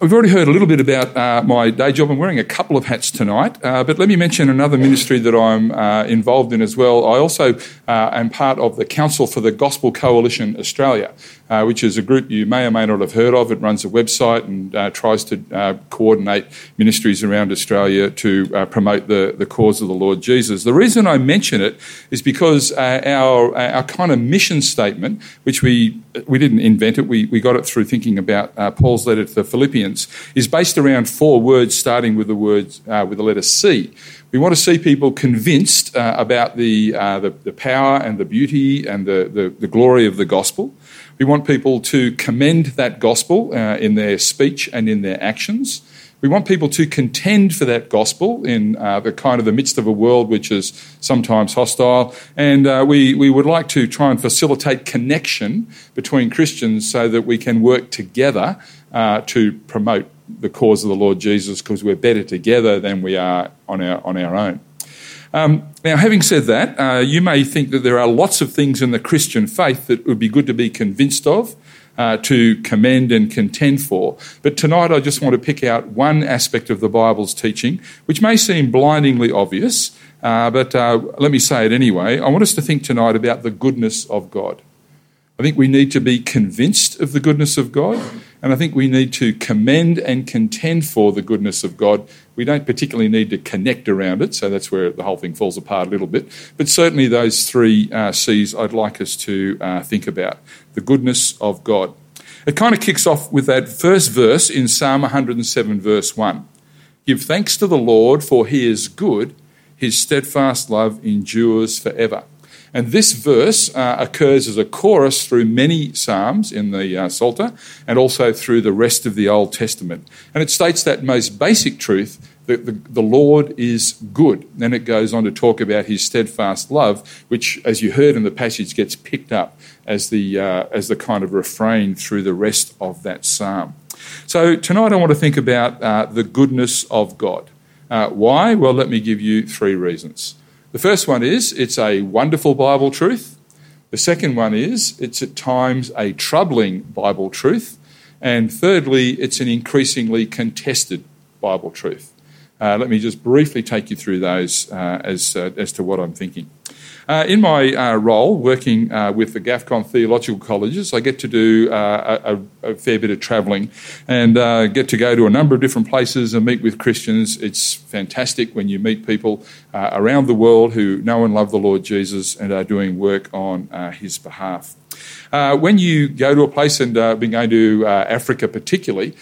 We've already heard a little bit about uh, my day job. I'm wearing a couple of hats tonight, uh, but let me mention another ministry that I'm uh, involved in as well. I also uh, am part of the Council for the Gospel Coalition Australia, uh, which is a group you may or may not have heard of. It runs a website and uh, tries to coordinate ministries around Australia to promote the, the cause of the Lord Jesus. The reason I mention it is because our, our kind of mission statement, which we, we didn't invent it, we, we got it through thinking about Paul's letter to the Philippians is based around four words starting with the words uh, with the letter C. We want to see people convinced uh, about the, uh, the, the, power and the beauty and the, the, the, glory of the gospel. We want people to commend that gospel uh, in their speech and in their actions. We want people to contend for that gospel in uh, the kind of the midst of a world which is sometimes hostile. And uh, we, we would like to try and facilitate connection between Christians so that we can work together uh, to promote the cause of the Lord Jesus because we're better together than we are on our, on our own. Um, now, having said that, uh, you may think that there are lots of things in the Christian faith that would be good to be convinced of, uh, to commend and contend for. But tonight, I just want to pick out one aspect of the Bible's teaching, which may seem blindingly obvious, uh, but uh, let me say it anyway. I want us to think tonight about the goodness of God. I think we need to be convinced of the goodness of God, and I think we need to commend and contend for the goodness of God. We don't particularly need to connect around it, so that's where the whole thing falls apart a little bit. But certainly, those three uh, C's I'd like us to uh, think about the goodness of God. It kind of kicks off with that first verse in Psalm 107, verse 1. Give thanks to the Lord, for he is good, his steadfast love endures forever. And this verse uh, occurs as a chorus through many Psalms in the uh, Psalter and also through the rest of the Old Testament. And it states that most basic truth that the, the Lord is good. Then it goes on to talk about his steadfast love, which, as you heard in the passage, gets picked up as the, uh, as the kind of refrain through the rest of that psalm. So tonight I want to think about uh, the goodness of God. Uh, why? Well, let me give you three reasons. The first one is it's a wonderful Bible truth. The second one is it's at times a troubling Bible truth. And thirdly, it's an increasingly contested Bible truth. Uh, let me just briefly take you through those uh, as, uh, as to what I'm thinking. Uh, in my uh, role working uh, with the GAFCON theological colleges, I get to do uh, a, a, fair bit of travelling and uh, get to go to a number of different places and meet with Christians. It's fantastic when you meet people uh, around the world who know and love the Lord Jesus and are doing work on his behalf. Uh, when you go to a place, and uh, been going to uh, Africa particularly,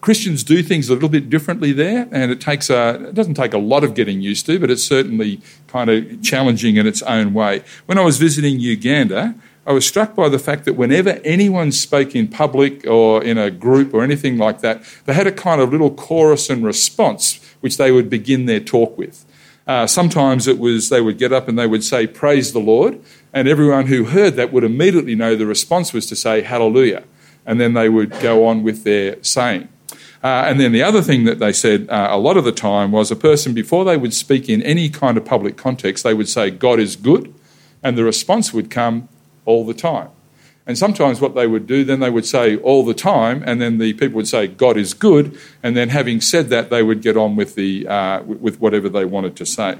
Christians do things a little bit differently there, and it takes a, it doesn't take a lot of getting used to, but it's certainly kind of challenging in its own way. When I was visiting Uganda, I was struck by the fact that whenever anyone spoke in public or in a group or anything like that, they had a kind of little chorus and response which they would begin their talk with. Uh, sometimes it was they would get up and they would say, Praise the Lord. And everyone who heard that would immediately know the response was to say, Hallelujah. And then they would go on with their saying. Uh, and then the other thing that they said uh, a lot of the time was a person, before they would speak in any kind of public context, they would say, God is good. And the response would come all the time. And sometimes what they would do, then they would say all the time, and then the people would say, God is good. And then having said that, they would get on with, the, uh, with whatever they wanted to say.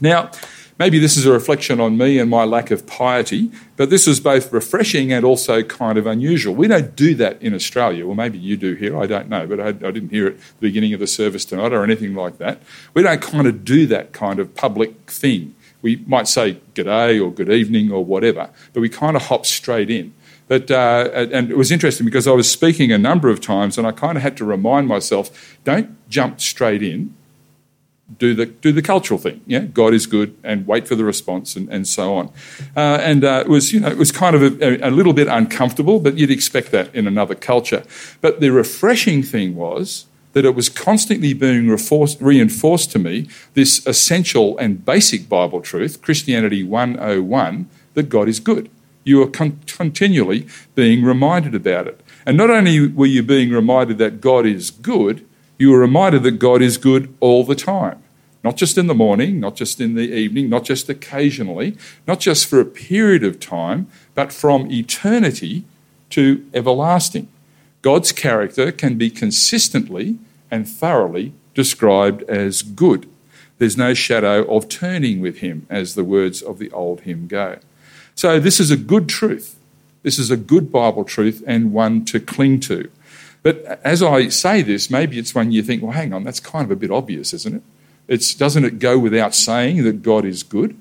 Now, Maybe this is a reflection on me and my lack of piety, but this is both refreshing and also kind of unusual. We don't do that in Australia. Well, maybe you do here, I don't know, but I, I didn't hear it at the beginning of the service tonight or anything like that. We don't kind of do that kind of public thing. We might say good day or good evening or whatever, but we kind of hop straight in. But, uh, and it was interesting because I was speaking a number of times and I kind of had to remind myself don't jump straight in do the do the cultural thing. Yeah, God is good, and wait for the response, and, and so on. Uh, and uh, it was you know it was kind of a, a, little bit uncomfortable, but you'd expect that in another culture. But the refreshing thing was that it was constantly being reinforced to me this essential and basic Bible truth, Christianity 101, that God is good. You are con- continually being reminded about it. And not only were you being reminded that God is good, you are reminded that God is good all the time. Not just in the morning, not just in the evening, not just occasionally, not just for a period of time, but from eternity to everlasting. God's character can be consistently and thoroughly described as good. There's no shadow of turning with him, as the words of the old hymn go. So, this is a good truth. This is a good Bible truth and one to cling to. But as I say this, maybe it's when you think, well, hang on, that's kind of a bit obvious, isn't it? It's, doesn't it go without saying that God is good?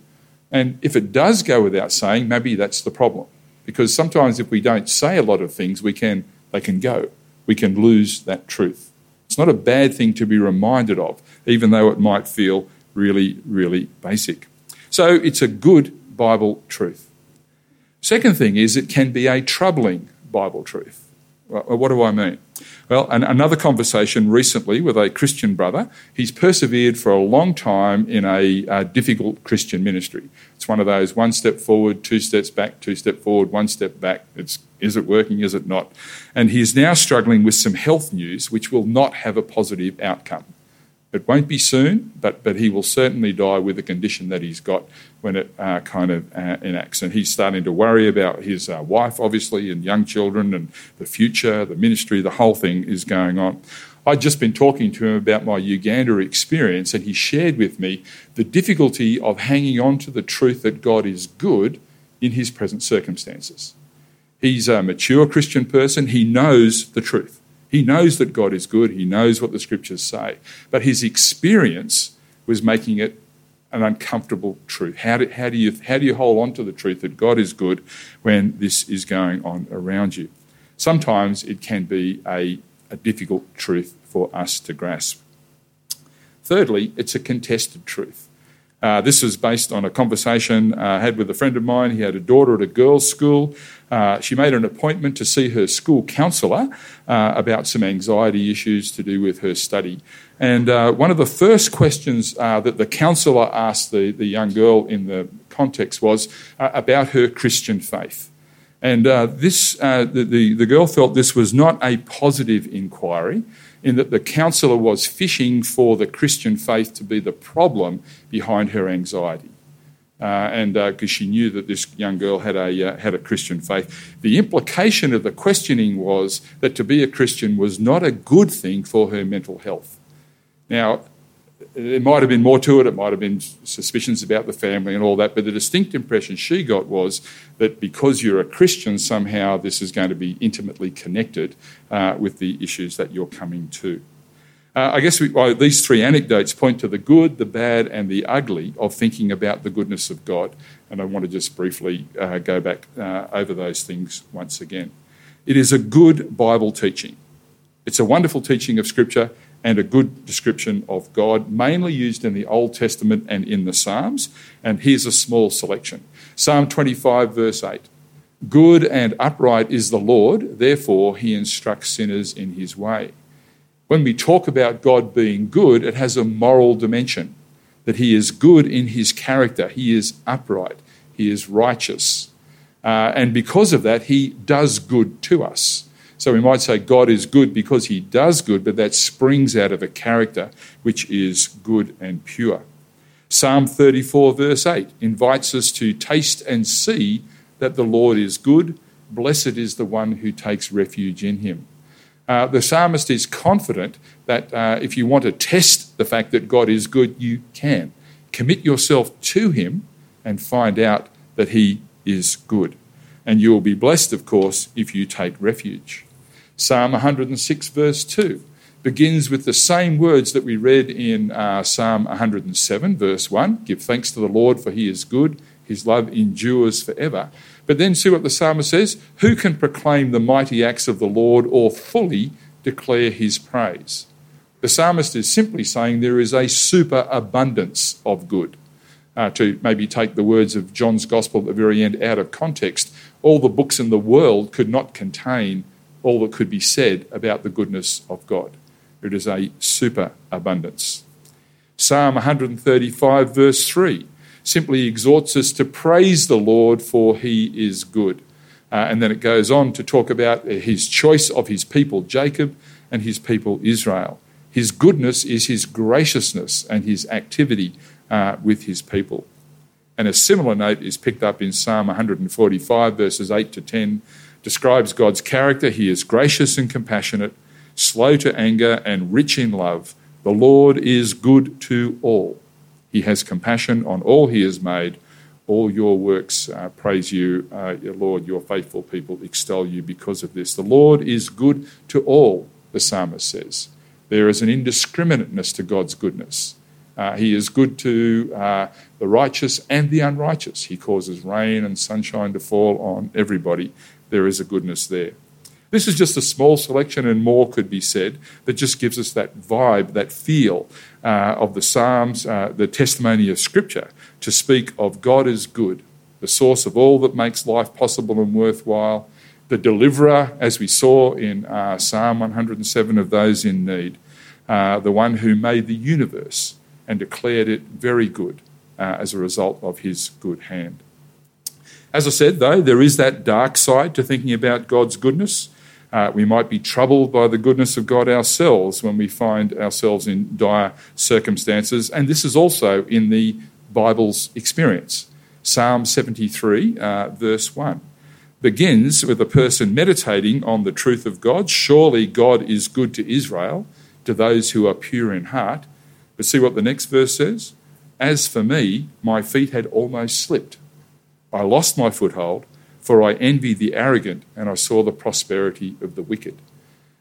And if it does go without saying, maybe that's the problem. Because sometimes if we don't say a lot of things, we can, they can go. We can lose that truth. It's not a bad thing to be reminded of, even though it might feel really, really basic. So it's a good Bible truth. Second thing is it can be a troubling Bible truth. What do I mean? Well, an, another conversation recently with a Christian brother. He's persevered for a long time in a, a difficult Christian ministry. It's one of those one step forward, two steps back, two step forward, one step back. It's is it working, is it not? And he is now struggling with some health news which will not have a positive outcome. It won't be soon, but, but he will certainly die with the condition that he's got when it uh, kind of uh, enacts. And he's starting to worry about his uh, wife, obviously, and young children, and the future, the ministry, the whole thing is going on. I'd just been talking to him about my Uganda experience, and he shared with me the difficulty of hanging on to the truth that God is good in his present circumstances. He's a mature Christian person, he knows the truth. He knows that God is good, he knows what the scriptures say, but his experience was making it an uncomfortable truth. How do, how do, you, how do you hold on to the truth that God is good when this is going on around you? Sometimes it can be a, a difficult truth for us to grasp. Thirdly, it's a contested truth. Uh, this was based on a conversation uh, I had with a friend of mine. He had a daughter at a girls' school. Uh, she made an appointment to see her school counsellor uh, about some anxiety issues to do with her study. And one of the first questions that the counsellor asked the, the young girl in the context was about her Christian faith. And this, the, the, the girl felt this was not a positive inquiry in that the counsellor was fishing for the Christian faith to be the problem behind her anxiety. Uh, and because uh, she knew that this young girl had a, uh, had a Christian faith. The implication of the questioning was that to be a Christian was not a good thing for her mental health. Now, there might have been more to it, it might have been suspicions about the family and all that, but the distinct impression she got was that because you're a Christian, somehow this is going to be intimately connected uh, with the issues that you're coming to. Uh, I guess we, well, these three anecdotes point to the good, the bad, and the ugly of thinking about the goodness of God. And I want to just briefly uh, go back uh, over those things once again. It is a good Bible teaching. It's a wonderful teaching of Scripture and a good description of God, mainly used in the Old Testament and in the Psalms. And here's a small selection Psalm 25, verse 8 Good and upright is the Lord, therefore he instructs sinners in his way. When we talk about God being good, it has a moral dimension that he is good in his character, he is upright, he is righteous. Uh, and because of that, he does good to us. So we might say God is good because he does good, but that springs out of a character which is good and pure. Psalm 34, verse 8, invites us to taste and see that the Lord is good. Blessed is the one who takes refuge in him. Uh, the psalmist is confident that uh, if you want to test the fact that God is good, you can. Commit yourself to him and find out that he is good. And you will be blessed, of course, if you take refuge. Psalm 106, verse 2, begins with the same words that we read in uh, Psalm 107, verse 1 Give thanks to the Lord, for he is good, his love endures forever. But then see what the psalmist says Who can proclaim the mighty acts of the Lord or fully declare his praise? The psalmist is simply saying there is a superabundance of good. Uh, to maybe take the words of John's Gospel at the very end out of context, all the books in the world could not contain all that could be said about the goodness of God. It is a superabundance. Psalm 135, verse 3, simply exhorts us to praise the Lord for he is good. Uh, and then it goes on to talk about his choice of his people, Jacob, and his people, Israel. His goodness is his graciousness and his activity uh, with his people. And a similar note is picked up in Psalm 145, verses 8 to 10, describes God's character. He is gracious and compassionate, slow to anger, and rich in love. The Lord is good to all. He has compassion on all he has made. All your works uh, praise you, uh, Lord. Your faithful people extol you because of this. The Lord is good to all, the psalmist says. There is an indiscriminateness to God's goodness. Uh, he is good to uh, the righteous and the unrighteous. He causes rain and sunshine to fall on everybody. There is a goodness there. This is just a small selection, and more could be said, that just gives us that vibe, that feel uh, of the Psalms, uh, the testimony of Scripture, to speak of God is good, the source of all that makes life possible and worthwhile, the deliverer, as we saw in uh, Psalm 107 of those in need, uh, the one who made the universe and declared it very good uh, as a result of his good hand. As I said, though, there is that dark side to thinking about God's goodness. Uh, we might be troubled by the goodness of God ourselves when we find ourselves in dire circumstances, and this is also in the Bible's experience. Psalm 73, uh, verse 1, begins with a person meditating on the truth of God. Surely God is good to Israel, to those who are pure in heart. But see what the next verse says? As for me, my feet had almost slipped. I lost my foothold, for I envied the arrogant and I saw the prosperity of the wicked.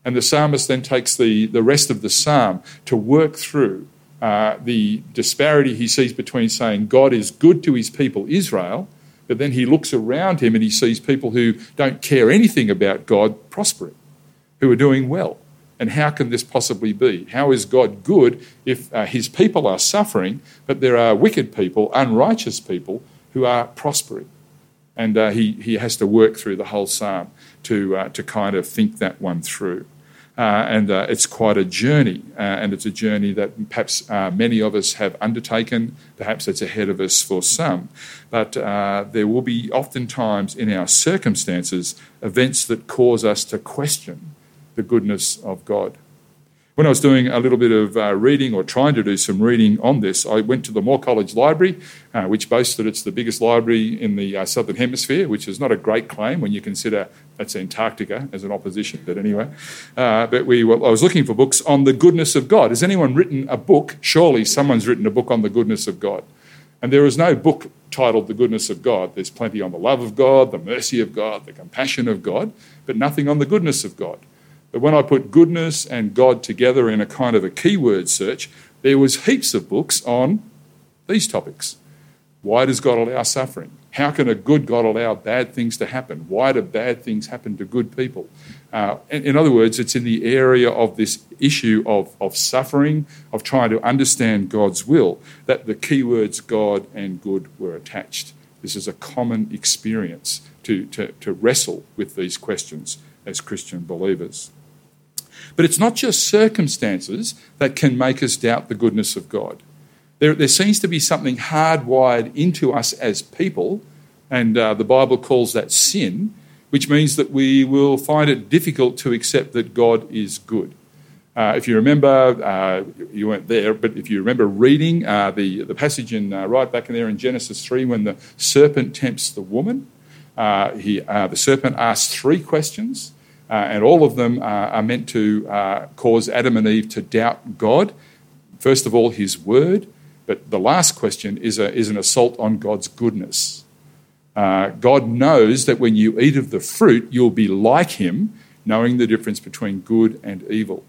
And the psalmist then takes the, the rest of the psalm to work through uh, the disparity he sees between saying God is good to his people, Israel, but then he looks around him and he sees people who don't care anything about God prospering, who are doing well. And how can this possibly be? How is God good if uh, his people are suffering, but there are wicked people, unrighteous people, who are prospering? And uh, he, he has to work through the whole psalm to, uh, to kind of think that one through. Uh, and uh, it's quite a journey, uh, and it's a journey that perhaps many of us have undertaken. Perhaps it's ahead of us for some. But there will be oftentimes in our circumstances events that cause us to question the goodness of God. When I was doing a little bit of uh, reading or trying to do some reading on this, I went to the Moore College Library, uh, which boasts that it's the biggest library in the uh, Southern Hemisphere, which is not a great claim when you consider that's Antarctica as an opposition, but anyway. Uh, but we were, I was looking for books on the goodness of God. Has anyone written a book? Surely someone's written a book on the goodness of God. And there is no book titled The Goodness of God. There's plenty on the love of God, the mercy of God, the compassion of God, but nothing on the goodness of God. But when I put goodness and God together in a kind of a keyword search, there was heaps of books on these topics. Why does God allow suffering? How can a good God allow bad things to happen? Why do bad things happen to good people? Uh, in, in, other words, it's in the area of this issue of, of suffering, of trying to understand God's will, that the keywords God and good were attached. This is a common experience to, to, to wrestle with these questions as Christian believers. But it's not just circumstances that can make us doubt the goodness of God. There, there seems to be something hardwired into us as people, and uh, the Bible calls that sin, which means that we will find it difficult to accept that God is good. Uh, if you remember, uh, you weren't there, but if you remember reading uh, the, the passage in, uh, right back in there in Genesis 3 when the serpent tempts the woman, uh, he, uh, the serpent asks three questions. Uh, and all of them uh, are meant to uh, cause Adam and Eve to doubt God. First of all, his word, but the last question is, a, is an assault on God's goodness. God knows that when you eat of the fruit, you'll be like him, knowing the difference between good and evil.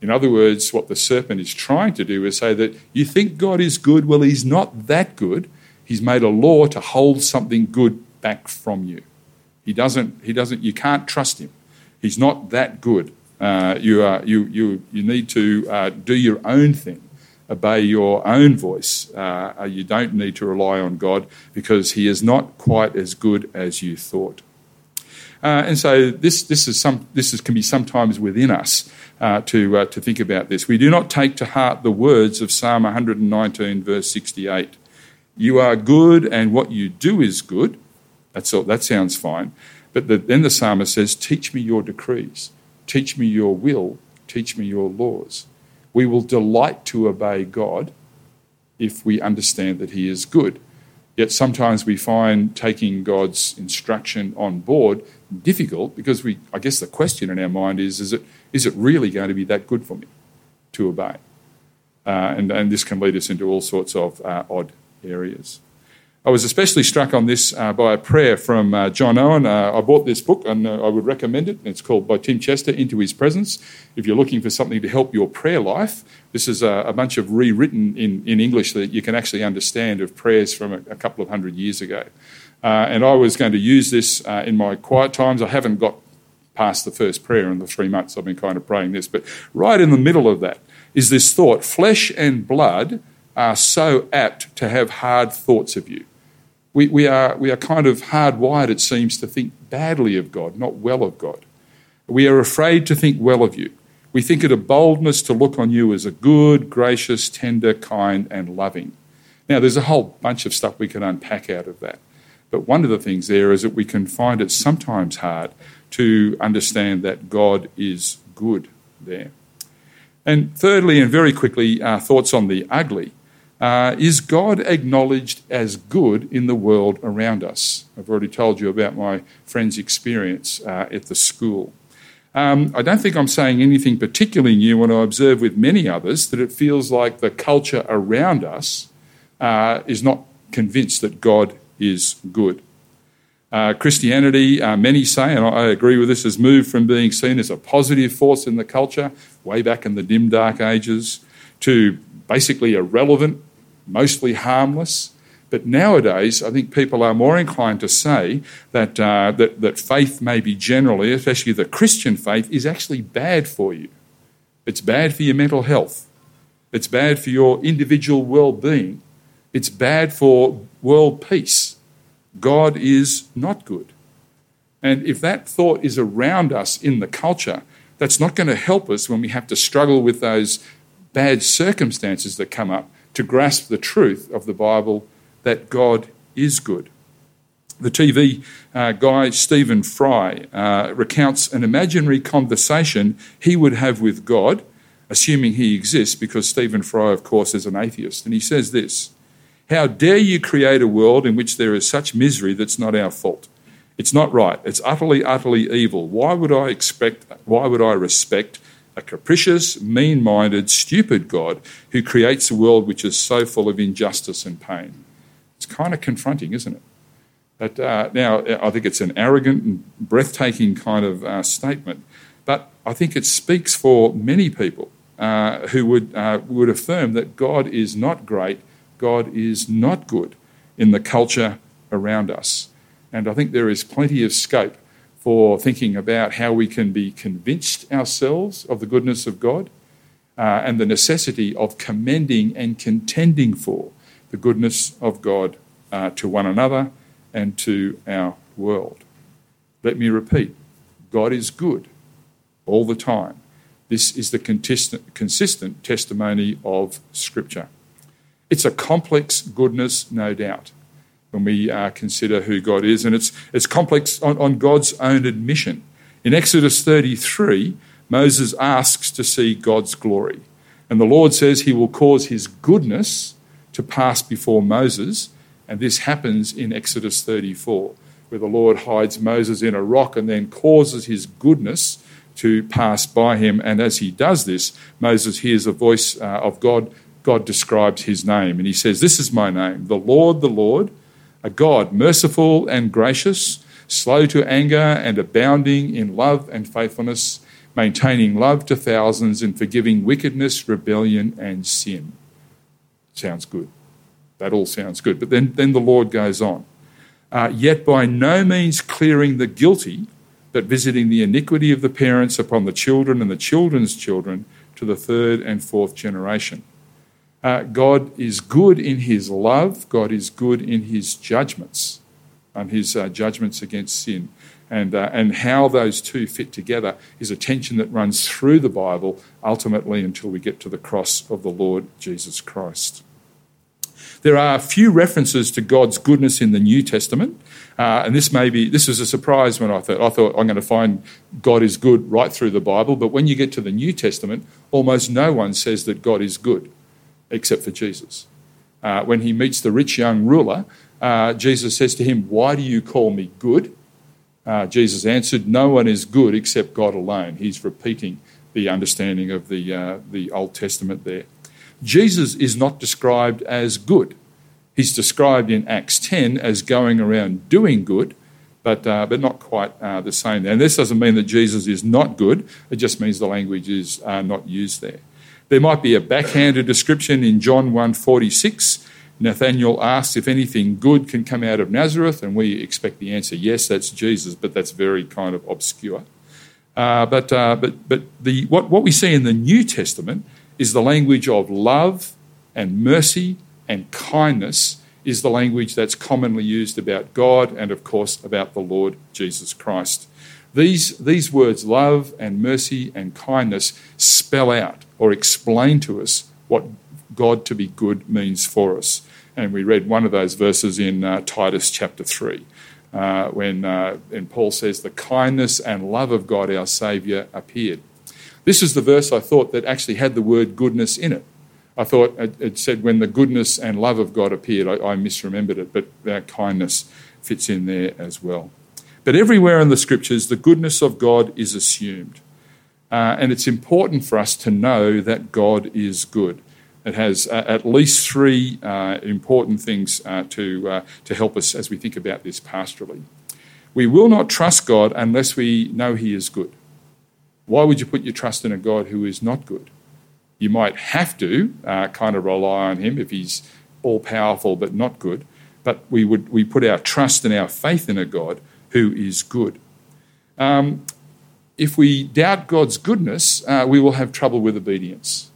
In other words, what the serpent is trying to do is say that you think God is good, well, he's not that good. He's made a law to hold something good back from you. He doesn't, he doesn't, you can't trust him. He's not that good. Uh, you, are, you, you, you need to uh, do your own thing, obey your own voice. Uh, uh, you don't need to rely on God because He is not quite as good as you thought. Uh, and so this, this, is some, this is, can be sometimes within us uh, to, to think about this. We do not take to heart the words of Psalm 119, verse 68. You are good, and what you do is good. That's all, that sounds fine. But the, then the psalmist says, Teach me your decrees, teach me your will, teach me your laws. We will delight to obey God if we understand that He is good. Yet sometimes we find taking God's instruction on board difficult because we, I guess the question in our mind is, is it, is it really going to be that good for me to obey? Uh, and, and this can lead us into all sorts of uh, odd areas. I was especially struck on this uh, by a prayer from uh, John Owen. Uh, I bought this book and uh, I would recommend it. It's called By Tim Chester Into His Presence. If you're looking for something to help your prayer life, this is a, a bunch of rewritten in, in English that you can actually understand of prayers from a, a couple of hundred years ago. Uh, and I was going to use this uh, in my quiet times. I haven't got past the first prayer in the three months I've been kind of praying this, but right in the middle of that is this thought flesh and blood are so apt to have hard thoughts of you we, we, are, we are kind of hardwired, it seems, to think badly of God, not well of God. We are afraid to think well of you. We think it a boldness to look on you as a good, gracious, tender, kind, and loving. Now, there's a whole bunch of stuff we can unpack out of that. But one of the things there is that we can find it sometimes hard to understand that God is good there. And thirdly, and very quickly, uh, thoughts on the ugly. Uh, is God acknowledged as good in the world around us? I've already told you about my friend's experience uh, at the school. Um, I don't think I'm saying anything particularly new when I observe with many others that it feels like the culture around us uh, is not convinced that God is good. Uh, Christianity, uh, many say, and I agree with this, has moved from being seen as a positive force in the culture way back in the dim, dark ages to basically irrelevant mostly harmless. But nowadays, I think people are more inclined to say that, uh, that, that faith, maybe generally, especially the Christian faith, is actually bad for you. It's bad for your mental health. It's bad for your individual well being. It's bad for world peace. God is not good. And if that thought is around us in the culture, that's not going to help us when we have to struggle with those bad circumstances that come up to grasp the truth of the Bible that God is good. The TV uh, guy, Stephen Fry, uh, recounts an imaginary conversation he would have with God, assuming he exists, because Stephen Fry, of course, is an atheist. And he says this How dare you create a world in which there is such misery that's not our fault? It's not right. It's utterly, utterly evil. Why would I expect, why would I respect a capricious, mean minded, stupid God who creates a world which is so full of injustice and pain. It's kind of confronting, isn't it? But uh, now, I think it's an arrogant and breathtaking kind of uh, statement, but I think it speaks for many people uh, who would, uh, would affirm that God is not great, God is not good in the culture around us. And I think there is plenty of scope for thinking about how we can be convinced ourselves of the goodness of God uh, and the necessity of commending and contending for the goodness of God uh, to one another and to our world. Let me repeat God is good all the time. This is the consistent, consistent testimony of Scripture. It's a complex goodness, no doubt when we uh, consider who God is. And it's, it's complex on, on God's own admission. In Exodus 33, Moses asks to see God's glory. And the Lord says he will cause his goodness to pass before Moses. And this happens in Exodus 34, where the Lord hides Moses in a rock and then causes his goodness to pass by him. And as he does this, Moses hears a voice uh, of God. God describes his name. And he says, This is my name, the Lord, the Lord a God merciful and gracious, slow to anger and abounding in love and faithfulness, maintaining love to thousands and forgiving wickedness, rebellion, and sin. Sounds good. That all sounds good. But then, then the Lord goes on. Uh, yet by no means clearing the guilty, but visiting the iniquity of the parents upon the children and the children's children to the third and fourth generation. Uh, God is good in his love, God is good in his judgments, and his uh, judgments against sin. And, uh, and how those two fit together is a tension that runs through the Bible ultimately until we get to the cross of the Lord Jesus Christ. There are a few references to God's goodness in the New Testament, uh, and this may be this was a surprise when I thought I thought I'm going to find God is good right through the Bible, but when you get to the New Testament, almost no one says that God is good except for Jesus. Uh, when he meets the rich young ruler, uh, Jesus says to him, Why do you call me good? Uh, Jesus answered, No one is good except God alone. He's repeating the understanding of the, uh, the Old Testament there. Jesus is not described as good. He's described in Acts 10 as going around doing good, but, uh, but not quite uh, the same. And this doesn't mean that Jesus is not good, it just means the language is uh, not used there. There might be a backhanded description in John 1:46. Nathanael asks if anything good can come out of Nazareth, and we expect the answer yes, that's Jesus, but that's very kind of obscure. Uh, but uh, but but the what, what we see in the New Testament is the language of love and mercy and kindness is the language that's commonly used about God and, of course, about the Lord Jesus Christ. These, these words, love and mercy and kindness, spell out or explain to us what God to be good means for us. And we read one of those verses in uh, Titus chapter 3, uh, when, uh, Paul says, The kindness and love of God our Saviour appeared. This is the verse I thought that actually had the word goodness in it. I thought it, said, When the goodness and love of God appeared. I, I misremembered it, but that kindness fits in there as well. But everywhere in the scriptures, the goodness of God is assumed. Uh, and it's important for us to know that God is good. It has uh, at least three uh, important things uh, to, uh, to help us as we think about this pastorally. We will not trust God unless we know He is good. Why would you put your trust in a God who is not good? You might have to uh, kind of rely on Him if He's all powerful but not good, but we, would, we put our trust and our faith in a God who is good. Um, if we doubt God's goodness, uh, we will have trouble with obedience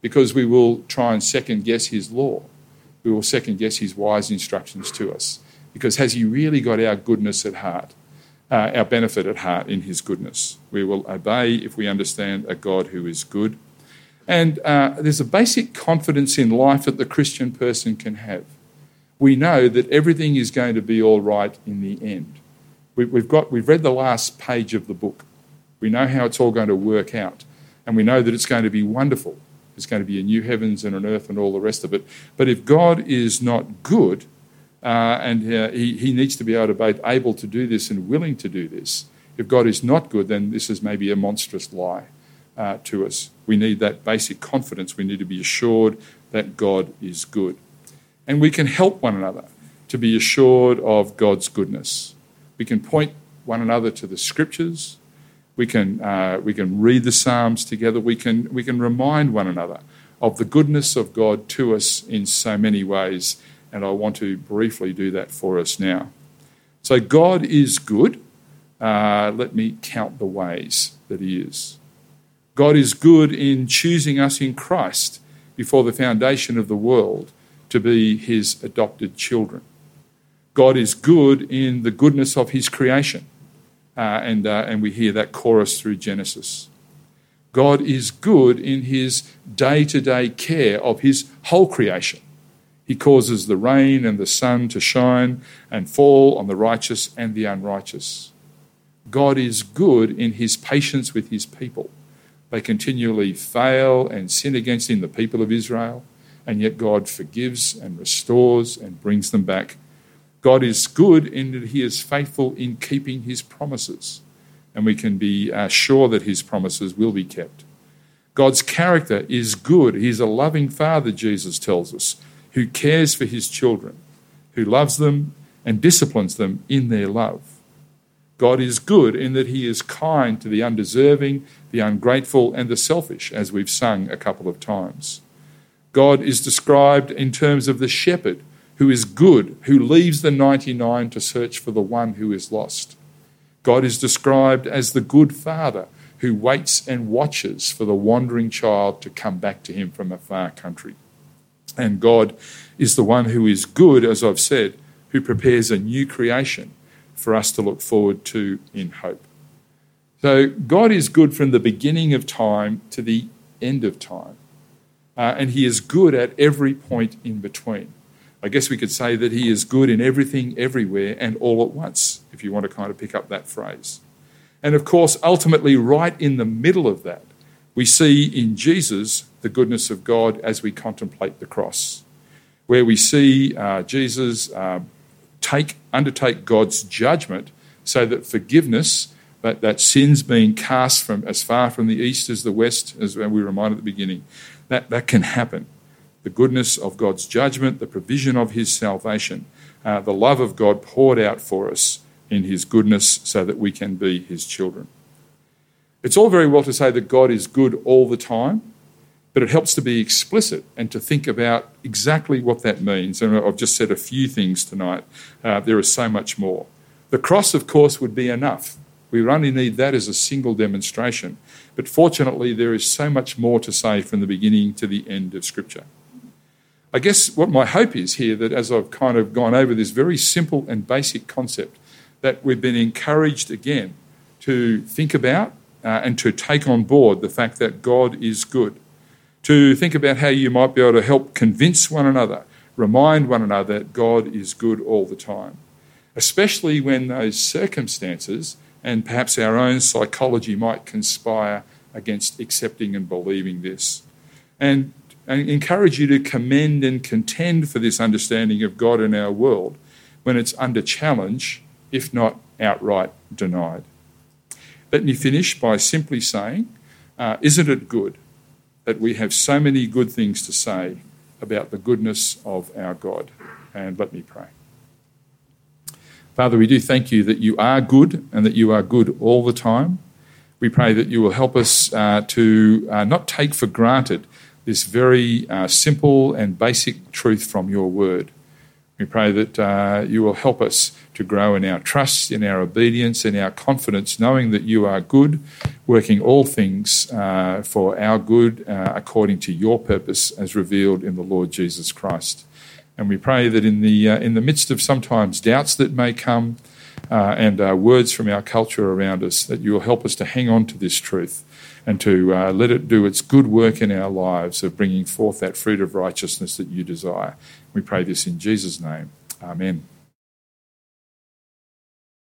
because we will try and second guess His law. We will second guess His wise instructions to us because has He really got our goodness at heart, uh, our benefit at heart in His goodness? We will obey if we understand a God who is good. And uh, there's a basic confidence in life that the Christian person can have. We know that everything is going to be all right in the end. We, have got, we've read the last page of the book. We know how it's all going to work out. And we know that it's going to be wonderful. It's going to be a new heavens and an earth and all the rest of it. But if God is not good, uh, and uh, he, he needs to be able to be able to do this and willing to do this, if God is not good, then this is maybe a monstrous lie uh, to us. We need that basic confidence. We need to be assured that God is good. And we can help one another to be assured of God's goodness. We can point one another to the scriptures. We can, uh, we can read the Psalms together. We can, we can remind one another of the goodness of God to us in so many ways. And I want to briefly do that for us now. So, God is good. Uh, let me count the ways that He is. God is good in choosing us in Christ before the foundation of the world to be His adopted children. God is good in the goodness of his creation. Uh, and, uh, and we hear that chorus through Genesis. God is good in his day to day care of his whole creation. He causes the rain and the sun to shine and fall on the righteous and the unrighteous. God is good in his patience with his people. They continually fail and sin against him, the people of Israel, and yet God forgives and restores and brings them back God is good in that He is faithful in keeping His promises, and we can be uh, sure that His promises will be kept. God's character is good. He's a loving Father, Jesus tells us, who cares for His children, who loves them and disciplines them in their love. God is good in that He is kind to the undeserving, the ungrateful, and the selfish, as we've sung a couple of times. God is described in terms of the shepherd who is good, who leaves the 99 to search for the one who is lost. God is described as the good father who waits and watches for the wandering child to come back to him from a far country. And God is the one who is good, as I've said, who prepares a new creation for us to look forward to in hope. So, God is good from the beginning of time to the end of time. Uh, and He is good at every point in between. I guess we could say that he is good in everything, everywhere, and all at once, if you want to kind of pick up that phrase. And of course, ultimately, right in the middle of that, we see in Jesus the goodness of God as we contemplate the cross. where we see uh, Jesus uh, take, undertake God's judgment so that forgiveness, that, that sin's being cast from as far from the east as the west, as we reminded at the beginning, that, that can happen. The goodness of God's judgment, the provision of his salvation, uh, the love of God poured out for us in his goodness so that we can be his children. It's all very well to say that God is good all the time, but it helps to be explicit and to think about exactly what that means. And I've just said a few things tonight. Uh, there is so much more. The cross, of course, would be enough. We would only need that as a single demonstration. But fortunately, there is so much more to say from the beginning to the end of Scripture. I guess what my hope is here that as I've kind of gone over this very simple and basic concept, that we've been encouraged again to think about uh, and to take on board the fact that God is good to think about how you might be able to help convince one another, remind one another that God is good all the time, especially when those circumstances and perhaps our own psychology might conspire against accepting and believing this. And, and encourage you to commend and contend for this understanding of God in our world when it's under challenge, if not outright denied. Let me finish by simply saying, uh, isn't it good that we have so many good things to say about the goodness of our God. And let me pray. Father, we do thank you that you are good and that you are good all the time. We pray that you will help us uh, to uh, not take for granted this very uh, simple and basic truth from your word. We pray that uh, you will help us to grow in our trust, in our obedience, in our confidence, knowing that you are good, working all things uh, for our good uh, according to your purpose as revealed in the Lord Jesus Christ. And we pray that in the, uh, in the midst of sometimes doubts that may come uh, and words from our culture around us, that you will help us to hang on to this truth and to uh, let it do its good work in our lives of bringing forth that fruit of righteousness that you desire. We pray this in Jesus' name. Amen.